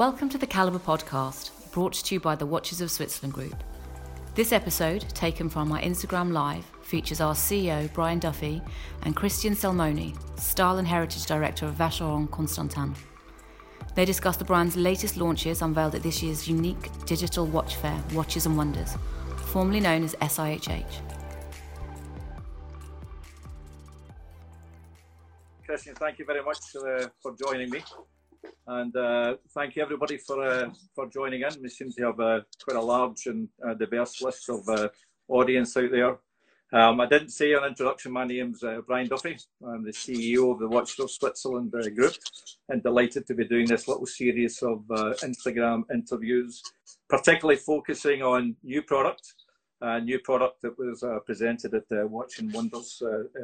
Welcome to the Calibre podcast, brought to you by the Watches of Switzerland Group. This episode, taken from our Instagram Live, features our CEO Brian Duffy and Christian Selmoni, Style and Heritage Director of Vacheron Constantin. They discuss the brand's latest launches unveiled at this year's unique digital watch fair, Watches and Wonders, formerly known as SIHH. Christian, thank you very much uh, for joining me. And uh, thank you everybody for uh, for joining in. We seem to have uh, quite a large and uh, diverse list of uh, audience out there. Um, I didn't say an introduction. My name's uh, Brian Duffy. I'm the CEO of the Watch of Switzerland Group, and delighted to be doing this little series of Instagram interviews, particularly focusing on new product, a new product that was presented at the Watch and Wonders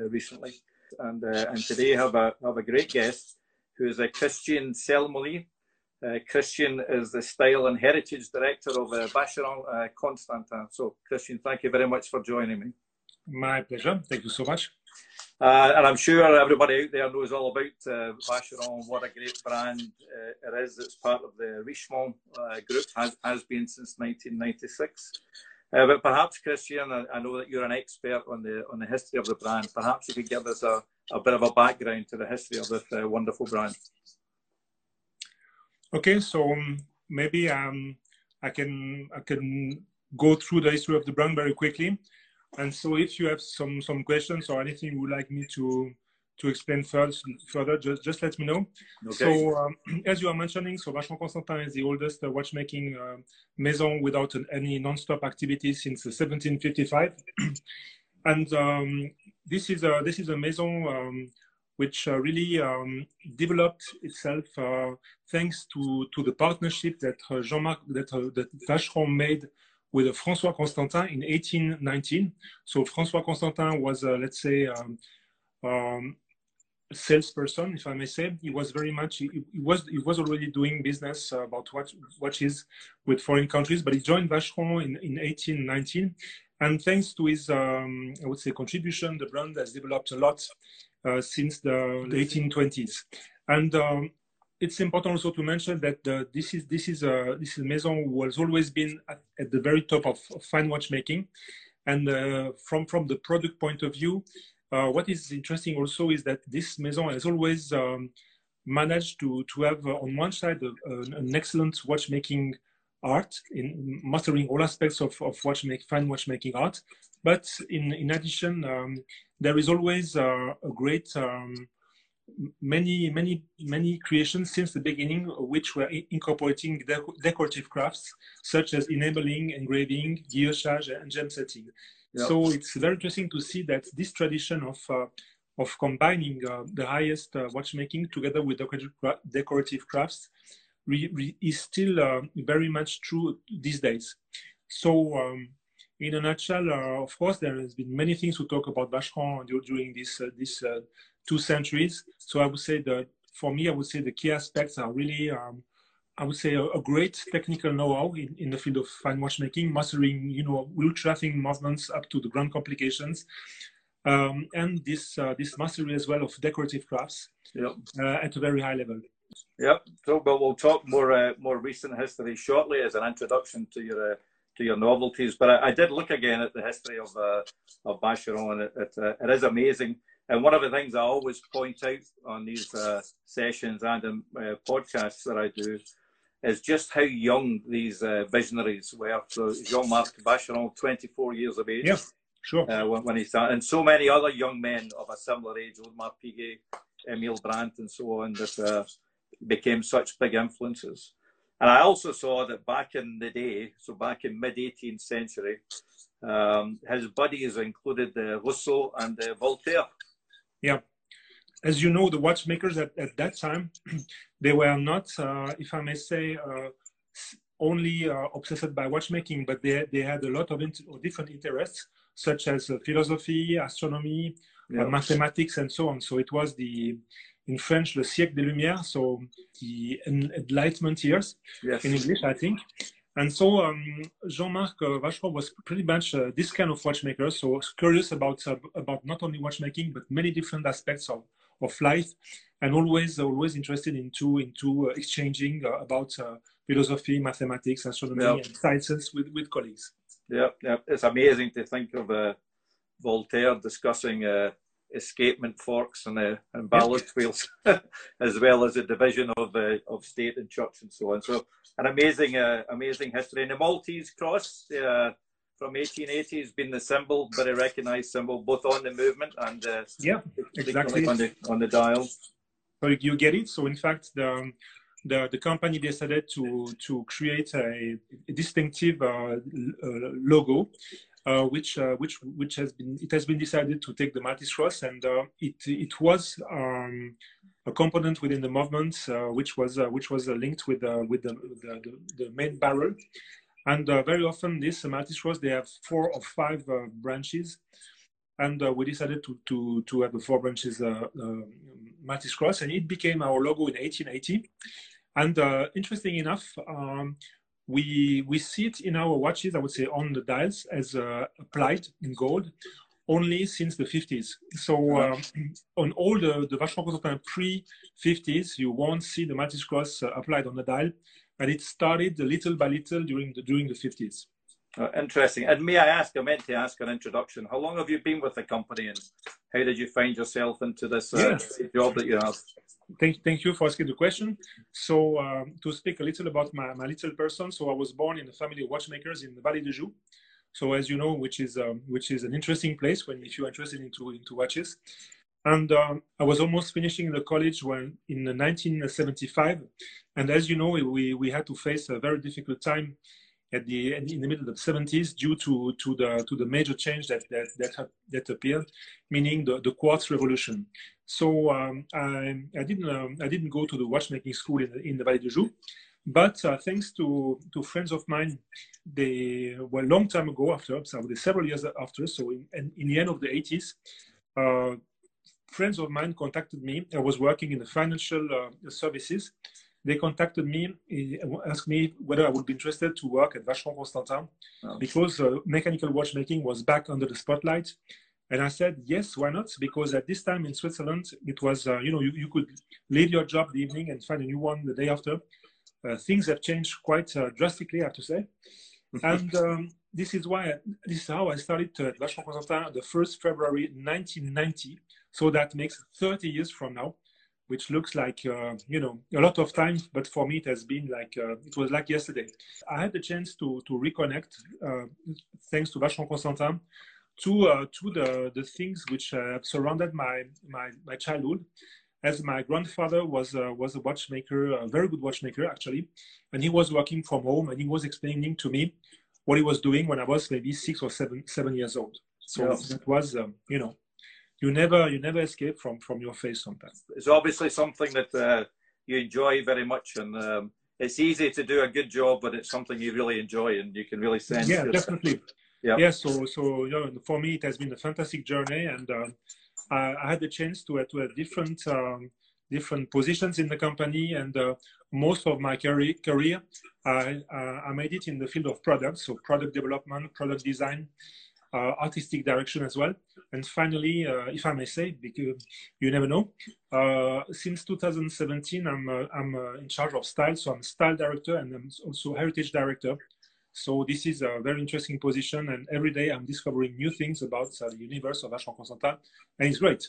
recently. And and today I have a have a great guest who is a Christian Selmoni. Uh, Christian is the Style and Heritage Director of uh, Vacheron uh, Constantin. So, Christian, thank you very much for joining me. My pleasure. Thank you so much. Uh, and I'm sure everybody out there knows all about uh, Vacheron, what a great brand uh, it is. It's part of the Richemont uh, group, has, has been since 1996. Uh, but perhaps, Christian, I, I, know that you're an expert on the on the history of the brand. Perhaps you could give us a, a bit of a background to the history of this uh, wonderful brand. Okay, so um, maybe um, I can I can go through the history of the brand very quickly. And so, if you have some some questions or anything you would like me to to explain first, further, just just let me know. Okay. So, um, as you are mentioning, so Vacheron Constantin is the oldest uh, watchmaking uh, maison without an, any non-stop activity since 1755. and um, this is a this is a maison um, which uh, really um, developed itself uh, thanks to to the partnership that uh, Jean-Marc that uh, that Vacheron made with François Constantin in 1819. So François Constantin was uh, let's say um, um, salesperson, if I may say. He was very much he, he was he was already doing business uh, about watch, watches with foreign countries, but he joined Vacheron in, in 1819 and thanks to his, um, I would say, contribution, the brand has developed a lot uh, since the, the 1820s. And um, it's important also to mention that this is this is a this is maison who has always been at, at the very top of, of fine watchmaking, and uh, from from the product point of view, uh, what is interesting also is that this maison has always um, managed to to have uh, on one side an excellent watchmaking art in mastering all aspects of, of watchmaking, fine watchmaking art. But in, in addition, um, there is always uh, a great um, many many many creations since the beginning which were incorporating decorative crafts such as enameling engraving guillochage and gem setting yep. so it's very interesting to see that this tradition of uh, of combining uh, the highest uh, watchmaking together with decorative crafts re, re, is still uh, very much true these days. So, um, in a nutshell, uh, of course, there has been many things to talk about Vacheron during this uh, this uh, two centuries. So, I would say that for me, I would say the key aspects are really, um, I would say, a, a great technical know-how in, in, the field of fine watchmaking, mastering, you know, ultra thin movements up to the grand complications. Um, and this uh, this mastery as well of decorative crafts yep. Uh, at a very high level. Yep. So, but we'll talk more uh, more recent history shortly as an introduction to your uh, to your novelties. But I, I, did look again at the history of uh, of Vacheron, and it, it, uh, it is amazing. And one of the things I always point out on these uh, sessions and in uh, podcasts that I do is just how young these visionaries were. So Jean-Marc Vacheron, 24 years of age. Yeah, sure. When, when, he started, and so many other young men of a similar age, Audemars Piguet, Emile Brandt, and so on, that became such big influences. And I also saw that back in the day, so back in mid 18th century, um, his buddies included uh, Rousseau and uh, Voltaire. Yeah. As you know, the watchmakers at, at that time, they were not, uh, if I may say, uh, only uh, obsessed by watchmaking, but they, they had a lot of inter- different interests, such as uh, philosophy, astronomy, yeah. mathematics, and so on. So it was the in French, le siècle des Lumières, so the Enlightenment years yes. in English, I think. And so um, Jean-Marc uh, Vacheron was pretty much uh, this kind of watchmaker, so curious about uh, about not only watchmaking but many different aspects of, of life, and always always interested into into uh, exchanging uh, about uh, philosophy, mathematics, astronomy, yep. and sciences with, with colleagues. Yeah, yeah, it's amazing to think of Voltaire discussing escapement forks and, uh, and balance wheels, as well as a division of uh, of state and church and so on. So an amazing, uh, amazing history. And the Maltese cross uh, from 1880 has been the symbol, very recognised symbol, both on the movement and uh, yeah, exactly on the on the dial. So you get it. So in fact, the the, the company decided to to create a, a distinctive uh, logo uh, which uh, which which has been it has been decided to take the Maltese cross, and uh, it it was um, a component within the movement which was which was linked with with the, the, the, main barrel. And very often, this Maltese cross they have four or five branches, and we decided to to to have the four branches Maltese cross, and it became our logo in 1880. And uh, interesting enough, um, we we see it in our watches, I would say, on the dials as uh, applied in gold only since the 50s. So um, on all the, the Vacheron Constantin pre-50s, you won't see the Maltese cross uh, applied on the dial, but it started little by little during the during the 50s. Uh, interesting. And may I ask, I meant to ask an introduction. How long have you been with the company and how did you find yourself into this uh, yes. job that you have? Thank, thank you for asking the question. So um, to speak a little about my, my little person, so I was born in a family of watchmakers in the Vallée de Joux. So as you know, which is um, which is an interesting place when if you're interested into into watches. And um, I was almost finishing the college when in 1975. And as you know, we, we had to face a very difficult time at the in the middle of the 70s due to to the to the major change that that that, that appeared, meaning the, the quartz revolution. So um, I, I didn't um, I didn't go to the watchmaking school in the, in the Vallée de Joux, but uh, thanks to to friends of mine, they were a long time ago after, so several years after. So in, in the end of the 80s. Uh, friends of mine contacted me. I was working in the financial uh, services, they contacted me, and asked me whether I would be interested to work at Vacheron Constantin oh. because uh, mechanical watchmaking was back under the spotlight. And I said, yes, why not? Because at this time in Switzerland, it was, uh, you know, you, you could leave your job the evening and find a new one the day after. Uh, things have changed quite uh, drastically, I have to say. and um, this is why, this is how I started at Vacheron Constantin the 1st February 1990. So that makes 30 years from now which looks like uh, you know a lot of time but for me it has been like uh, it was like yesterday i had the chance to to reconnect uh, thanks to Vacheron Constantin to uh, to the the things which uh, surrounded my my my childhood as my grandfather was uh, was a watchmaker a very good watchmaker actually and he was working from home and he was explaining to me what he was doing when i was maybe six or seven seven years old so yeah. that was um, you know you never you never escape from from your face sometimes. It's obviously something that uh, you enjoy very much, and um, it's easy to do a good job, but it's something you really enjoy, and you can really sense. Yeah, definitely. Yeah. yeah. So so you know, for me, it has been a fantastic journey, and uh, I, I, had the chance to to have different. Um, different positions in the company and uh, most of my career, career I, uh, I made it in the field of products so product development product design uh, artistic direction as well. And finally, uh, if I may say, because you never know, uh, since 2017, I'm I'm in charge of style, so I'm style director and I'm also heritage director. So this is a very interesting position, and every day I'm discovering new things about uh, the universe of Vacheron Constantin, and it's great.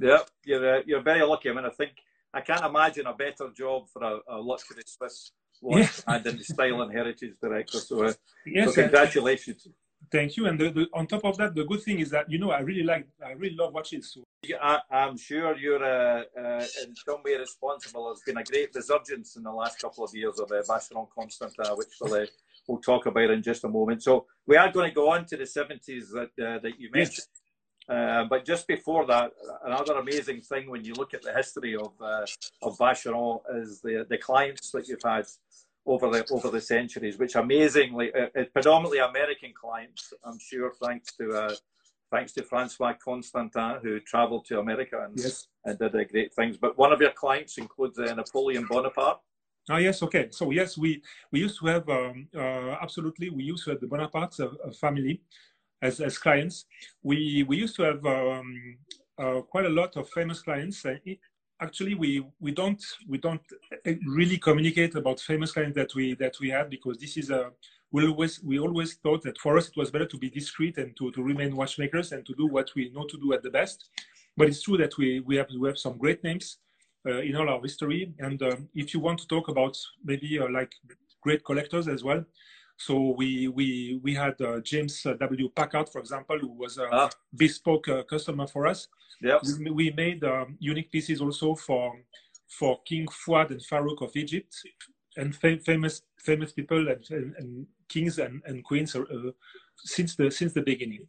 Yeah, you're uh, you're very lucky. I mean, I think I can't imagine a better job for a, a luxury Swiss watch and in the style and heritage director. So, uh, yes, so congratulations. Thank you. And the, the, on top of that, the good thing is that you know I really like, I really love watches. So. I, am sure you're uh, uh, in some way responsible. There's been a great resurgence in the last couple of years of uh, Vacheron Constantin, which we'll, uh, we'll talk about in just a moment. So we are going to go on to the 70s that uh, that you mentioned. Yes. Uh, but just before that, another amazing thing when you look at the history of uh, of Vacheron is the the clients that you've had over the over the centuries, which amazingly, uh, uh, predominantly American clients, I'm sure, thanks to uh, thanks to Francois Constantin, who travelled to America and, yes. and did uh, great things. But one of your clients includes uh, Napoleon Bonaparte. Oh yes, okay. So yes, we we used to have um, uh, absolutely. We used to have the Bonaparte uh, family as as clients. We we used to have um, uh, quite a lot of famous clients. Uh, actually, we we don't we don't uh, really communicate about famous clients that we that we have because this is a we always we always thought that for us it was better to be discreet and to, to remain watchmakers and to do what we know to do at the best. But it's true that we we have we have some great names uh, in all our history. And um, if you want to talk about maybe uh, like great collectors as well, so we we we had uh, James W. Packard, for example, who was a ah. bespoke customer for us. Yeah. We, we made um, unique pieces also for for King Fuad and Farouk of Egypt, and fam- famous famous people and, and, and kings and, and queens uh, since the since the beginning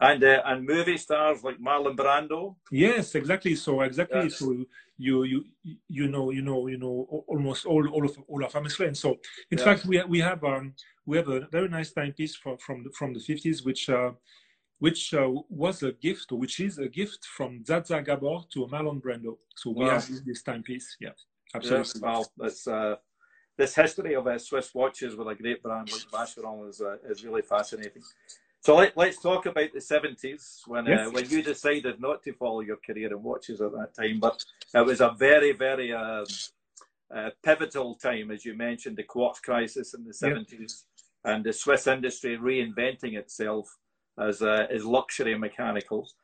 and uh, and movie stars like Marlon Brando. Yes, exactly. So exactly. Yes. So you you you know you know you know almost all all of all of friends. So in yeah. fact, we we have um we have a very nice timepiece from from the, from the fifties, which. Uh, which uh, was a gift, which is a gift from Zsa Zsa Gabor to Marlon Brando. So we wow. have this timepiece. Yeah, absolutely. Yes, wow, that's uh, this history of uh, Swiss watches with a great brand like Vacheron is uh, is really fascinating. So let, us talk about the 70s when uh, yes. uh, when you decided not to follow your career in watches at that time. But it was a very, very um, uh, pivotal time, as you mentioned, the quartz crisis in the 70s yes. and the Swiss industry reinventing itself as, uh, as luxury mechanicals.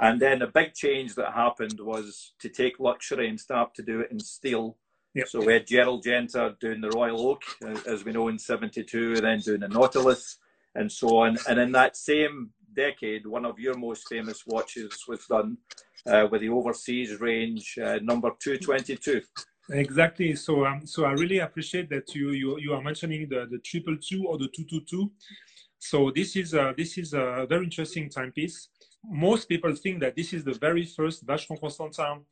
And then a big change that happened was to take luxury and start to do it in steel. Yep. So we had Gerald Genta doing the Royal Oak, as we know, in 72, and then doing the Nautilus and so on. And in that same decade, one of your most famous watches was done uh, with the overseas range uh, number 222. Exactly. So, um, so I really appreciate that you you, you are mentioning the the triple two or the two two two. So this is a, this is a very interesting timepiece. Most people think that this is the very first Vacheron Constantin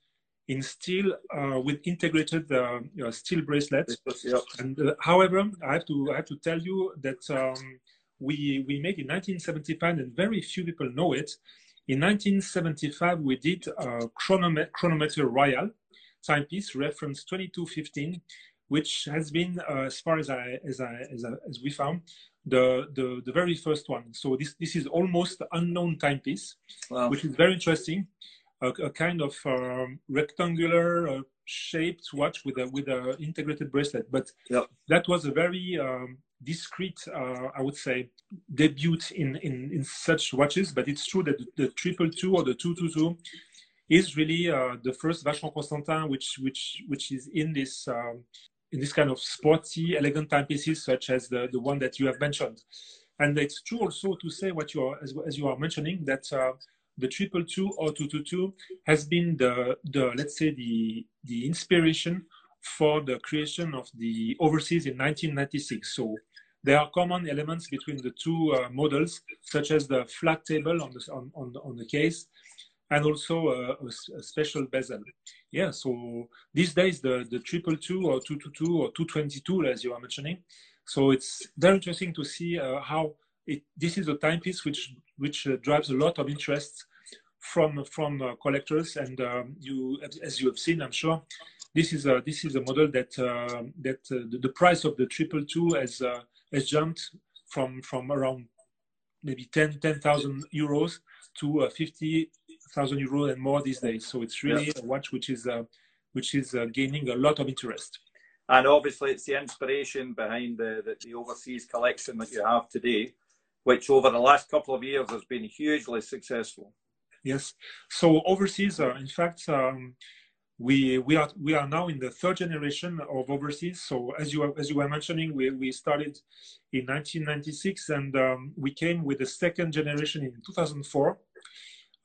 in steel uh, with integrated uh, steel bracelet. Yep. And uh, however, I have to I have to tell you that um, we, we made in 1975, and very few people know it. In 1975, we did a chronomet- chronometer royal timepiece, reference 2215, which has been, uh, as far as I, as I, as, I, as we found, the, the, the very first one. So this, this is almost unknown timepiece, wow. which is very interesting. A, a kind of um, rectangular uh, shaped watch with a with a integrated bracelet. But yep. that was a very um, discreet, uh, I would say, debut in, in, in such watches. But it's true that the triple two or the two two two is really uh, the first Vacheron Constantin, which which which is in this um, in this kind of sporty, elegant timepieces, such as the the one that you have mentioned. And it's true also to say what you are as, as you are mentioning that. Uh, the triple two or two two two has been the the let's say the the inspiration for the creation of the overseas in 1996. So there are common elements between the two uh, models, such as the flat table on the, on, on, on the case, and also a, a, special bezel. Yeah, so these days the, the triple two or two two two or two twenty two, as you are mentioning. So it's very interesting to see uh, how it, this is a timepiece which which uh, drives a lot of interest from from uh, collectors, and um, you as you have seen, I'm sure. This is a this is a model that uh, that uh, the, the, price of the triple two has has jumped from from around maybe 10 10,000 euros to uh, 50,000 euros and more these days. So it's really yeah. a watch which is uh, which is uh, gaining a lot of interest. And obviously, it's the inspiration behind the, the, the overseas collection that you have today, which over the last couple of years has been hugely successful. Yes. So overseas, uh, in fact. Um, we we are we are now in the third generation of overseas. So as you as you were mentioning, we we started in 1996, and um, we came with the second generation in 2004.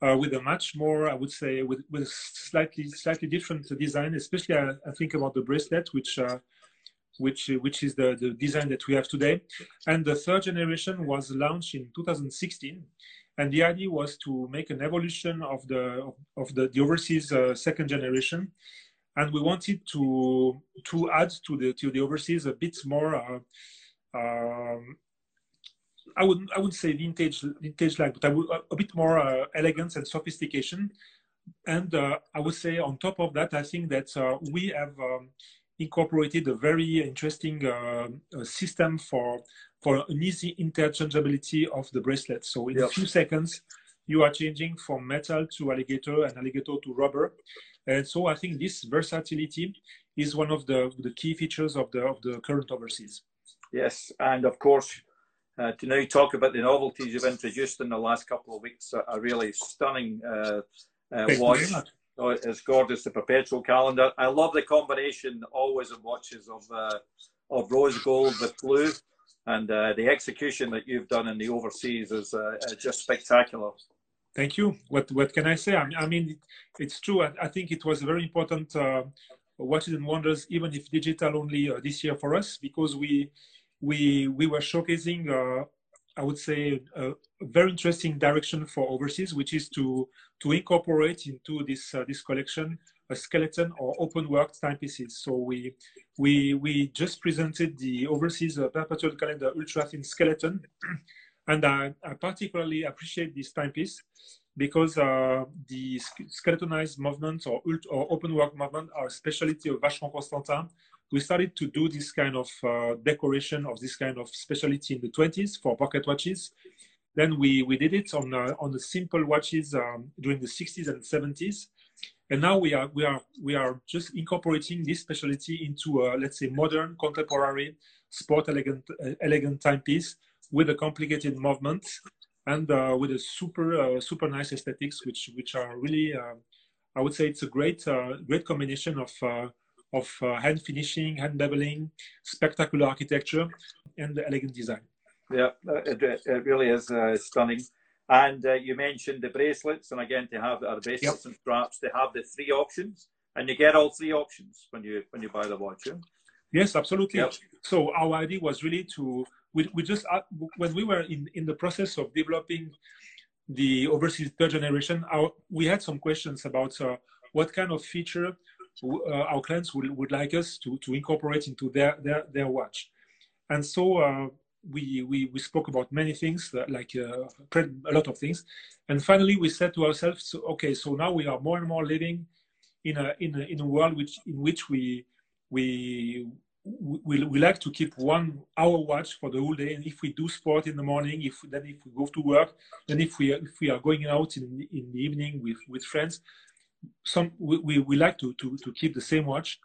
Uh, with a much more, I would say, with, with slightly slightly different design. Especially, I, I think about the bracelet, which uh, which which is the, the design that we have today. And the third generation was launched in 2016, and the idea was to make an evolution of the of, the, the overseas uh, second generation. And we wanted to to add to the to the overseas a bit more uh, um, I would I would say vintage vintage like but I would, a bit more uh, elegance and sophistication. And uh, I would say on top of that I think that uh, we have um, incorporated a very interesting uh, system for for an easy interchangeability of the bracelet. So in yep. a few seconds, you are changing from metal to alligator and alligator to rubber. And so I think this versatility is one of the, the key features of the, of the current overseas. Yes, and of course, uh, to now talk about the novelties you've introduced in the last couple of weeks, a really stunning uh, uh, watch. Oh, it's gorgeous, the perpetual calendar. I love the combination always of watches of uh, of rose gold with blue, and uh, the execution that you've done in the overseas is uh, just spectacular. Thank you. What what can I say? I mean, I mean it's true. I, I, think it was very important uh, watches and wonders, even if digital only uh, this year for us, because we we we were showcasing, uh, I would say, a, very interesting direction for overseas, which is to to incorporate into this uh, this collection a skeleton or open work timepieces. So we we we just presented the overseas uh, perpetual calendar ultra thin skeleton. And I, I particularly appreciate this timepiece because uh, the skeletonized movements or, or open work movement are a specialty of Vacheron Constantin. We started to do this kind of uh, decoration of this kind of specialty in the 20s for pocket watches. Then we, we did it on, uh, on the simple watches um, during the 60s and 70s. And now we are, we are, we are just incorporating this specialty into, a, let's say, modern, contemporary, sport elegant, uh, elegant timepiece with a complicated movement and uh, with a super uh, super nice aesthetics, which which are really uh, I would say it's a great uh, great combination of uh, of uh, hand finishing, hand beveling, spectacular architecture, and the elegant design. Yeah, it, it really is stunning. And you mentioned the bracelets, and again, to have our bracelets yep. and straps, they have the three options, and you get all three options when you when you buy the watch. Yeah? Yes, absolutely. Yep. So our idea was really to we, we just uh, when we were in, in the process of developing the overseas third generation, our, we had some questions about uh, what kind of feature uh, our clients would, would like us to, to incorporate into their, their, their watch. And so uh, we, we, we spoke about many things, like uh, a lot of things. And finally, we said to ourselves, okay, so now we are more and more living in a, in a, in a world which, in which we, we, we, we like to keep one hour watch for the whole day. And if we do sport in the morning, if then if we go to work, then if we if we are going out in in the evening with with friends, some we, we, we like to, to to keep the same watch.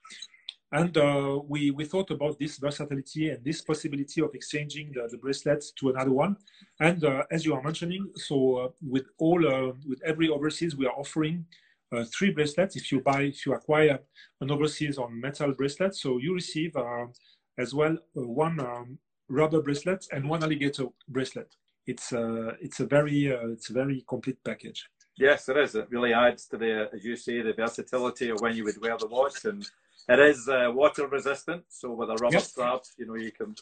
And uh, we, we thought about this versatility and this possibility of exchanging the, the bracelets to another one. And uh, as you are mentioning, so uh, with all uh, with every overseas, we are offering uh, three bracelets if you buy if you acquire an overseas on metal bracelet. So you receive uh, as well one um, rubber bracelet and one alligator bracelet. It's it's a very it's a very complete package. Yes, it is. It really adds to the, as you say, the versatility of when you would wear the watch, and it is uh, water resistant. So with a rubber yep. strap, you know, you can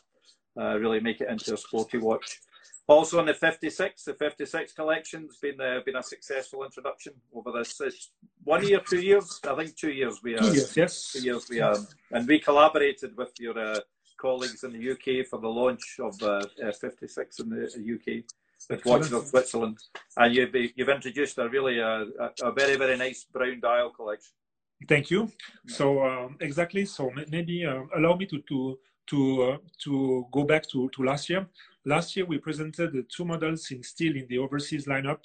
really make it into a sporty watch. Also on the 56, the 56 collection's been uh, been a successful introduction over this one year, two years. I think two years we are. Two years, yes. Two years we are, and we collaborated with your uh, colleagues in the UK for the launch of uh, 56 in the UK with Watches of Switzerland, and you've you've introduced a really a, uh, a, a very very nice brown dial collection. Thank you. So um, exactly. So maybe uh, allow me to to to uh, to go back to, to last year. Last year we presented the two models in steel in the overseas lineup,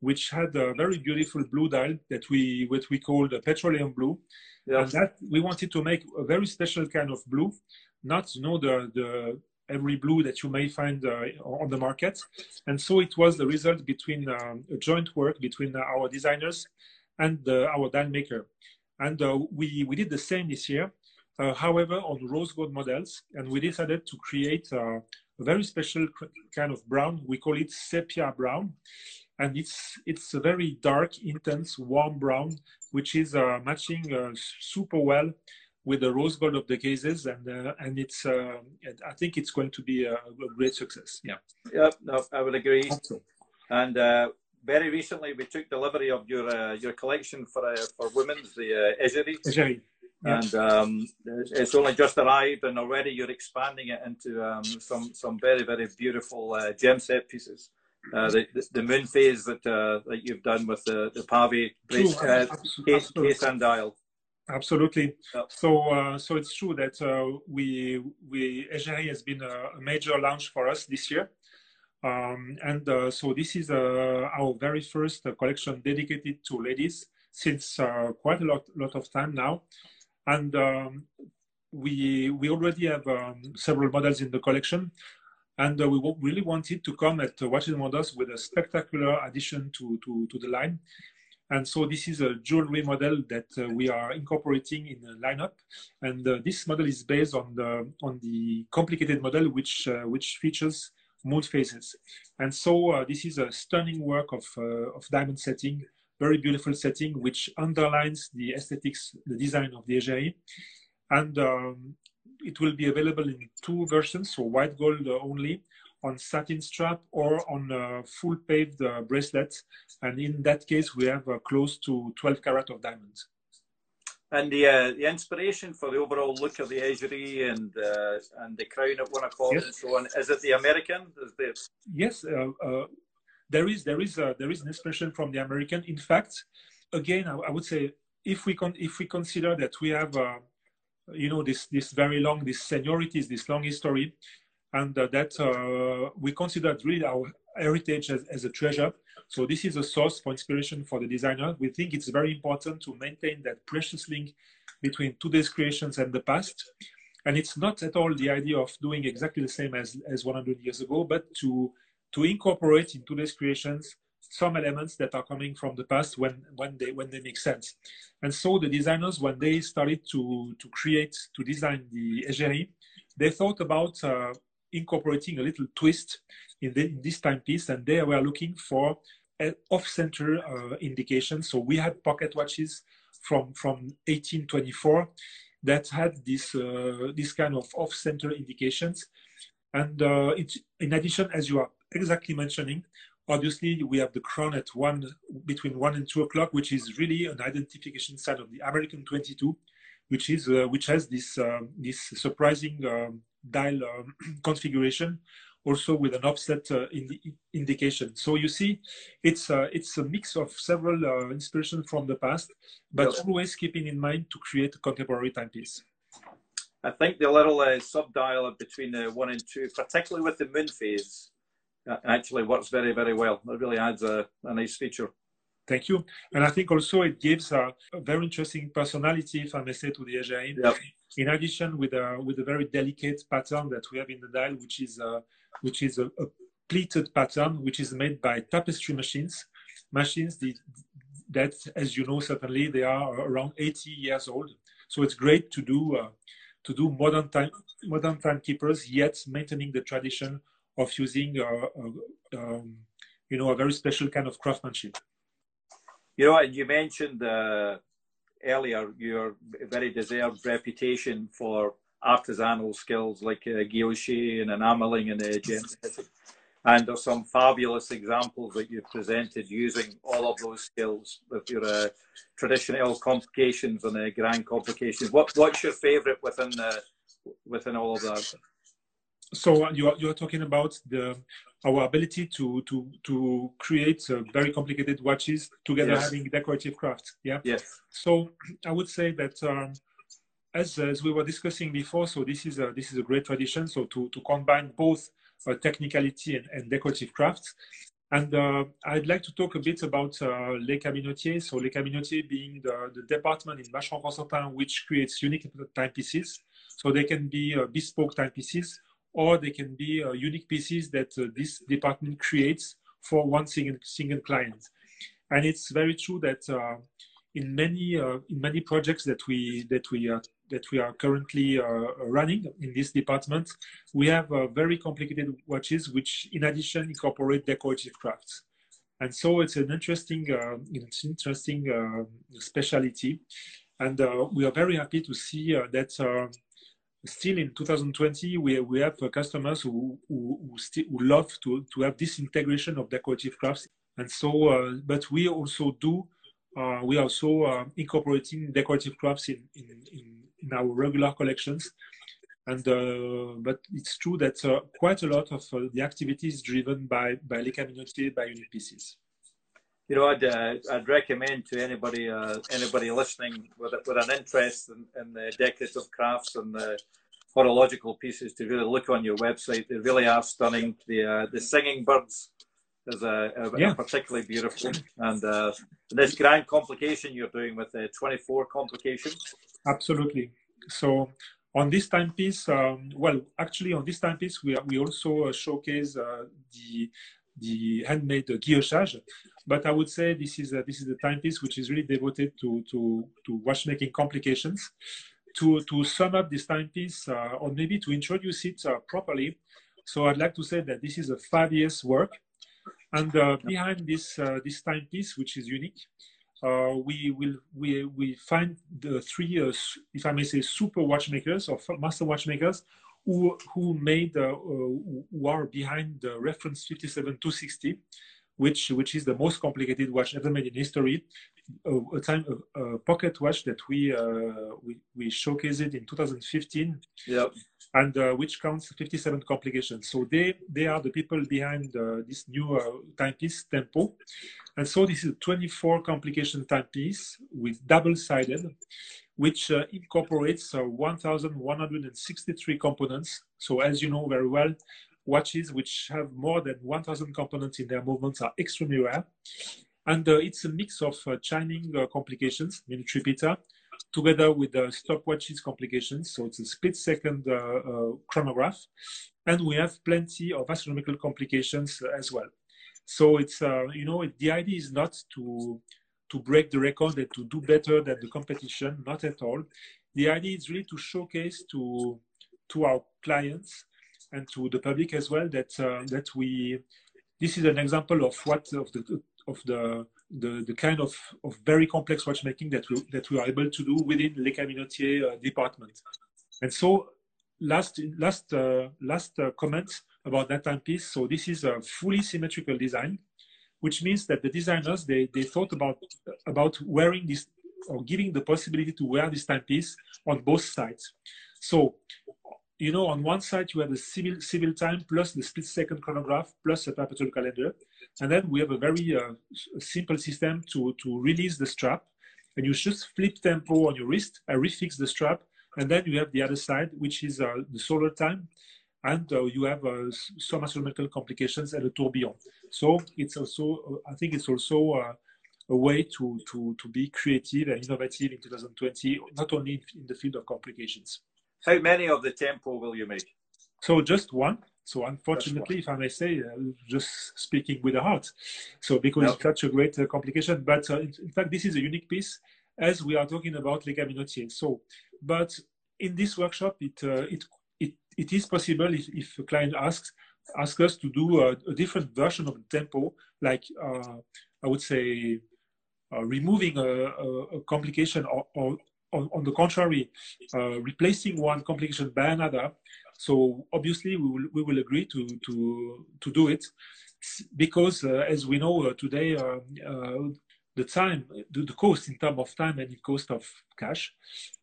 which had a very beautiful blue dial that we what we called a petroleum blue. And that we wanted to make a very special kind of blue, not you know the the every blue that you may find uh, on the market. And so it was the result between um, a joint work between our designers and uh, our dial maker. And uh, we, we did the same this year. Uh, however, on rose gold models, and we decided to create uh, a very special kind of brown. We call it sepia brown, and it's it's a very dark, intense, warm brown, which is uh, matching uh, super well with the rose gold of the cases, and uh, and it's uh, I think it's going to be a, a, great success. Yeah. Yeah, no, I would agree. And very recently, we took delivery of your your collection for for women's the uh, Égérie and um, it's only just arrived, and already you're expanding it into um, some some very very beautiful uh, gem set pieces. Uh, the, the, the moon phase that uh, that you've done with the the uh, case, case and dial. Absolutely. So, uh, so it's true that uh, we we Égérie has been a, a, major launch for us this year, um, and uh, so this is uh, our very first collection dedicated to ladies since uh, quite a lot lot of time now, and um, we we already have um, several models in the collection, and uh, we really wanted to come at Watches Models with a spectacular addition to to to the line and so this is a jewelry model that uh, we are incorporating in the lineup. And uh, this model is based on the on the complicated model, which uh, which features moon phases. And so uh, this is a stunning work of uh, of diamond setting, very beautiful setting, which underlines the aesthetics, the design of the Égérie. And um, it will be available in two versions, so white gold only, on satin strap or on a full paved uh, bracelet. And in that case, we have uh, close to 12 carat of diamonds. And the uh, the inspiration for the overall look of the Égérie and uh, and the crown at one o'clock yes. and so on is it the American? Is the... Yes, uh, uh, there is there is there is an inspiration from the American. In fact, again, I, I would say if we con- if we consider that we have you know this this very long this seniorities this long history and uh, that uh, we consider really our heritage as, as, a treasure. So this is a source for inspiration for the designer. We think it's very important to maintain that precious link between today's creations and the past. And it's not at all the idea of doing exactly the same as, as 100 years ago, but to, to incorporate in today's creations some elements that are coming from the past when, when, they, when they make sense. And so the designers, when they started to, to create, to design the Égérie, they thought about uh, incorporating a little twist in, the, in this timepiece, and there we are looking for off-center uh, indication. So we had pocket watches from from 1824 that had this uh, this kind of off-center indications, and uh, in addition, as you are exactly mentioning, obviously we have the crown at one between one and two o'clock, which is really an identification sign of the American 22, which is uh, which has this uh, this surprising um, dial um, configuration also with an offset uh, indication. So you see, it's uh, it's a mix of several uh, inspirations from the past, but yep. always keeping in mind to create a contemporary timepiece. I think the little uh, sub-dial between uh, one and two, particularly with the moon phase, uh, actually works very, very well. It really adds a, a nice feature. Thank you. And I think also it gives a, a very interesting personality, if I may say, to the Égérie. Yep in addition with a with a very delicate pattern that we have in the dial, which is a, which is a, a pleated pattern, which is made by tapestry machines, machines the, that, as you know, certainly they are around 80 years old. So it's great to do uh, to do modern time modern timekeepers, yet maintaining the tradition of using uh, uh, um, you know a very special kind of craftsmanship. You know, and you mentioned uh, earlier your very deserved reputation for artisanal skills like uh, and enameling and uh, gem and there's some fabulous examples that you've presented using all of those skills with your uh, traditional complications and uh, grand complications. What, what's your favourite within uh, within all of that? So you are, you are talking about the our ability to to to create uh, very complicated watches together yes. having decorative crafts. Yeah. Yes. So I would say that um, as as we were discussing before, so this is a this is a great tradition. So to to combine both uh, technicality and, and, decorative crafts. And uh, I'd like to talk a bit about uh, Les Cabinotiers. So Les Cabinotiers being the, the department in Vacheron Constantin which creates unique timepieces. So they can be uh, bespoke timepieces or they can be uh, unique pieces that uh, this department creates for one single, single client. And it's very true that uh, in many in many projects that we that we that we are currently running in this department, we have very complicated watches which, in addition, incorporate decorative crafts and so it's an interesting uh, it's interesting uh, specialty and uh, we are very happy to see that still in 2020, we, we have uh, customers who, who, who, still, who love to, to have this integration of decorative crafts. And so, uh, but we also do, uh, we also uh, incorporating decorative crafts in, in, in, in, our regular collections. And, uh, but it's true that uh, quite a lot of the activity is driven by, by Les Cabinotiers, by unique pieces. You know, I'd, uh, I'd recommend to anybody uh, anybody listening with, with an interest in, in the decorative crafts and the horological pieces to really look on your website. They really are stunning. The uh, the singing birds is a, a, yeah. a particularly beautiful, and uh, this grand complication you're doing with the 24 complication. Absolutely. So on this timepiece, um, well, actually on this timepiece, we, we also uh, showcase uh, the the handmade guillochage. But I would say this is a, this is the timepiece which is really devoted to to to watchmaking complications. To to sum up this timepiece, uh, or maybe to introduce it uh, properly. So I'd like to say that this is a five years work, and uh, behind this uh, this timepiece, which is unique, uh, we will we we find the three, uh, if I may say, super watchmakers or master watchmakers who who made uh, who are behind the reference 57260, which which is the most complicated watch ever made in history. a time a, a, pocket watch that we uh, we we showcased it in 2015. Yep. And uh, which counts 57 complications. So they they are the people behind uh, this new timepiece Tempo, and so this is a 24 complication timepiece with double-sided, which uh, incorporates uh, 1,163 components. So as you know very well, watches which have more than 1,000 components in their movements are extremely rare. And uh, it's a mix of uh, chiming uh, complications, minute repeater, together with the stopwatches complications. So it's a split second uh, chronograph. And we have plenty of astronomical complications as well. So it's uh, you know the idea is not to to break the record and to do better than the competition, not at all. The idea is really to showcase to to our clients and to the public as well that uh, that we this is an example of what of the of the the, the kind of, of very complex watchmaking that we, that we are able to do within Le Cabinotier uh, department. And so last last uh, last uh, comment about that timepiece. So this is a fully symmetrical design, which means that the designers they, they thought about about wearing this or giving the possibility to wear this timepiece on both sides. So you know, on one side you have the civil civil time plus the split second chronograph plus a perpetual calendar, and then we have a very uh, simple system to to release the strap, and you just flip tempo on your wrist, I refix the strap, and then you have the other side, which is uh, the solar time, and uh, you have uh, some astronomical complications and a tourbillon. So it's also, uh, I think it's also uh, a way to, to, to be creative and innovative in 2020, not only in the field of complications. How many of the tempo will you make? So just one. So unfortunately, if I may say, uh, just speaking with the heart. So because nope. it's such a great uh, complication, but uh, in, in, fact, this is a unique piece as we are talking about Les Cabinotiers. So, but in this workshop, it it it, is possible if, if a client asks ask us to do a, a different version of the tempo, like uh, I would say uh, removing a, a, a complication or, or on, the contrary, uh, replacing one complication by another. So obviously we will, we will agree to, to, to do it because uh, as we know uh, today, uh, the time, the, the cost in terms of time and the cost of cash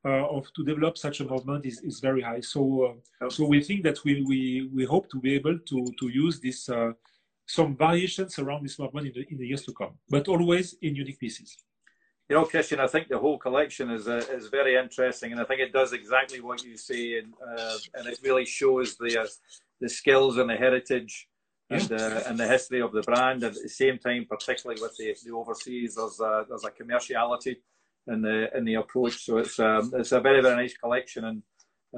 uh, of to develop such a movement is, is very high. So, uh, so we think that we, we, we hope to be able to, to use this uh, some variations around this movement in the, in the years to come, but always in unique pieces. You know, Christian, I think the whole collection is uh, is very interesting, and I think it does exactly what you say, and uh, and it really shows the uh, the skills and the heritage and uh, and the history of the brand. And at the same time, particularly with the, the overseas, there's a, there's a commerciality in the in the approach. So it's um, it's a very very nice collection, and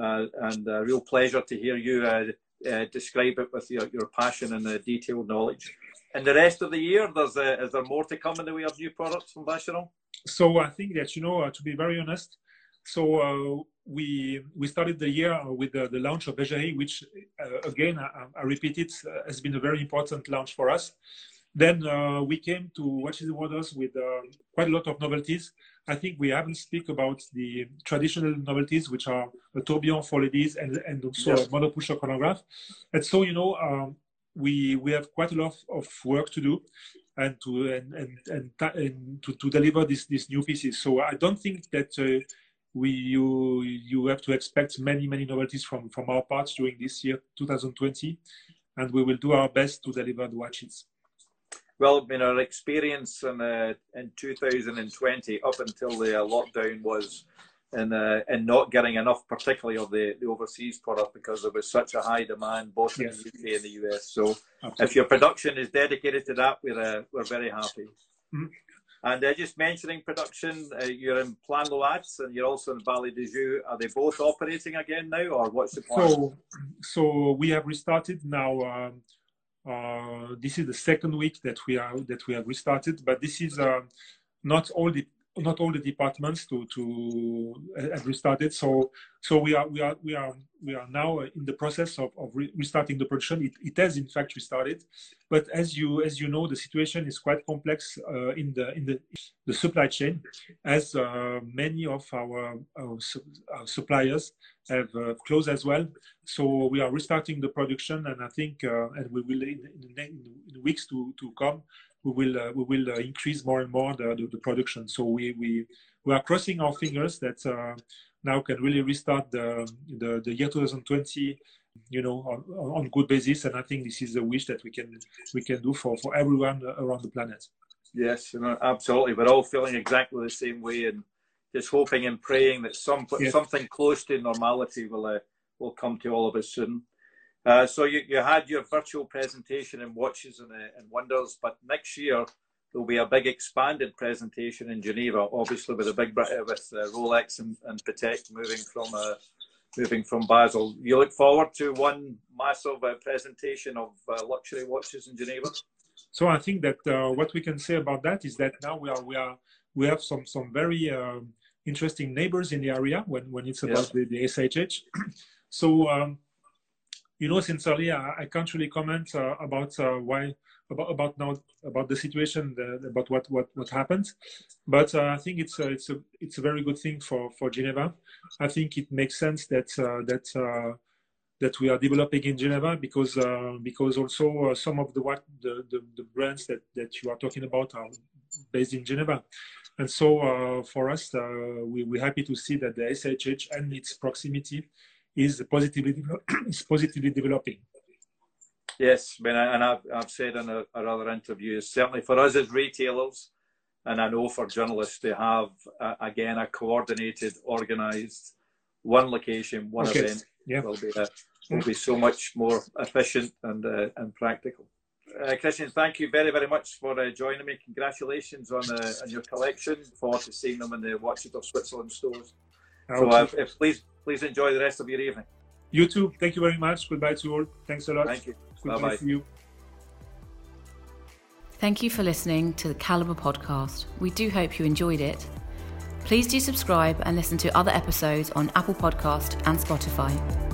uh, and a real pleasure to hear you uh, uh, describe it with your, your passion and the detailed knowledge. And the rest of the year, there's uh, is there more to come in the way of new products from Vacheron? So I think that you know, uh, to be very honest, so we we started the year with the, the launch of Bergerie, which uh, again I, I, repeat it uh, has been a very important launch for us. Then uh, we came to Watches and Wonders with uh, quite a lot of novelties. I think we haven't speak about the traditional novelties, which are a tourbillon for ladies and, and also yes. a monopusher chronograph. And so you know um, we we have quite a lot of work to do and to and and, and, and to, to deliver these these new pieces. So I don't think that uh, we you you have to expect many many novelties from from our parts during this year 2020 and we will do our best to deliver the watches Well, I mean, our experience in uh, in 2020 up until the uh, lockdown was in uh, in not getting enough, particularly of the, the overseas product, because there was such a high demand both yes. in the UK and the US. So, Absolutely. if your production is dedicated to that, we're uh, we're very happy. Mm-hmm. And uh, just mentioning production, uh, you're in Plan-les-Ouates and you're also in Vallée de Joux. Are they both operating again now, or what's the plan? So, so we have restarted now. Um, uh, this is the second week that we are that we have restarted, but this is uh, not all the not all the departments to to uh, have restarted. So so we are we are we are we are now in the process of, of re restarting the production. It, it has in fact restarted, but as you as you know, the situation is quite complex uh, in the in the the supply chain, as uh, many of our, our, su our suppliers have uh, closed as well. So we are restarting the production, and I think uh, and we will in, in, in weeks to to come we will uh, we will uh, increase more and more the, the, the, production. So we, we we are crossing our fingers that uh, now can really restart the, the the year 2020 you know on, on good basis and i think this is a wish that we can we can do for for everyone around the planet yes absolutely we're all feeling exactly the same way and just hoping and praying that some yes. something close to normality will uh, will come to all of us soon uh, so you, you had your virtual presentation in Watches and, uh, and Wonders, but next year there'll be a big expanded presentation in Geneva, obviously with a big uh, with uh, Rolex and, and Patek moving from uh, moving from Basel. You look forward to one massive uh, presentation of uh, luxury watches in Geneva. So I think that uh, what we can say about that is that now we are we are we have some some very um, interesting neighbors in the area when when it's about yeah. the, the SIHH. so. Um, you know, sincerely, I, I can't really comment uh, about uh, why about about now about the situation the, about what what what happened. But uh, i think it's a, it's a it's a very good thing for for geneva. I think it makes sense that uh, that uh, that we are developing in geneva because uh, because also some of the what the, the, the brands that that you are talking about are based in geneva. And so for us we, we're happy to see that the SIHH and its proximity is positively is positively developing. Yes, I mean, and I've, I've said in a, other interviews, certainly for us as retailers, and I know for journalists to have uh, again a coordinated, organised, one location, one okay. event yeah. will be uh, will be so much more efficient and uh, and practical. Uh, Christian, thank you very, very much for uh, joining me. Congratulations on, uh, on your collection. Forward to seeing them in the Watches of Switzerland stores. So, uh, if, please please enjoy the rest of your evening. You too. Thank you very much. Goodbye to all. Thanks a lot. Thank you. Goodbye Bye-bye. for you. Thank you for listening to the Calibre podcast. We do hope you enjoyed it. Please do subscribe and listen to other episodes on Apple Podcast and Spotify.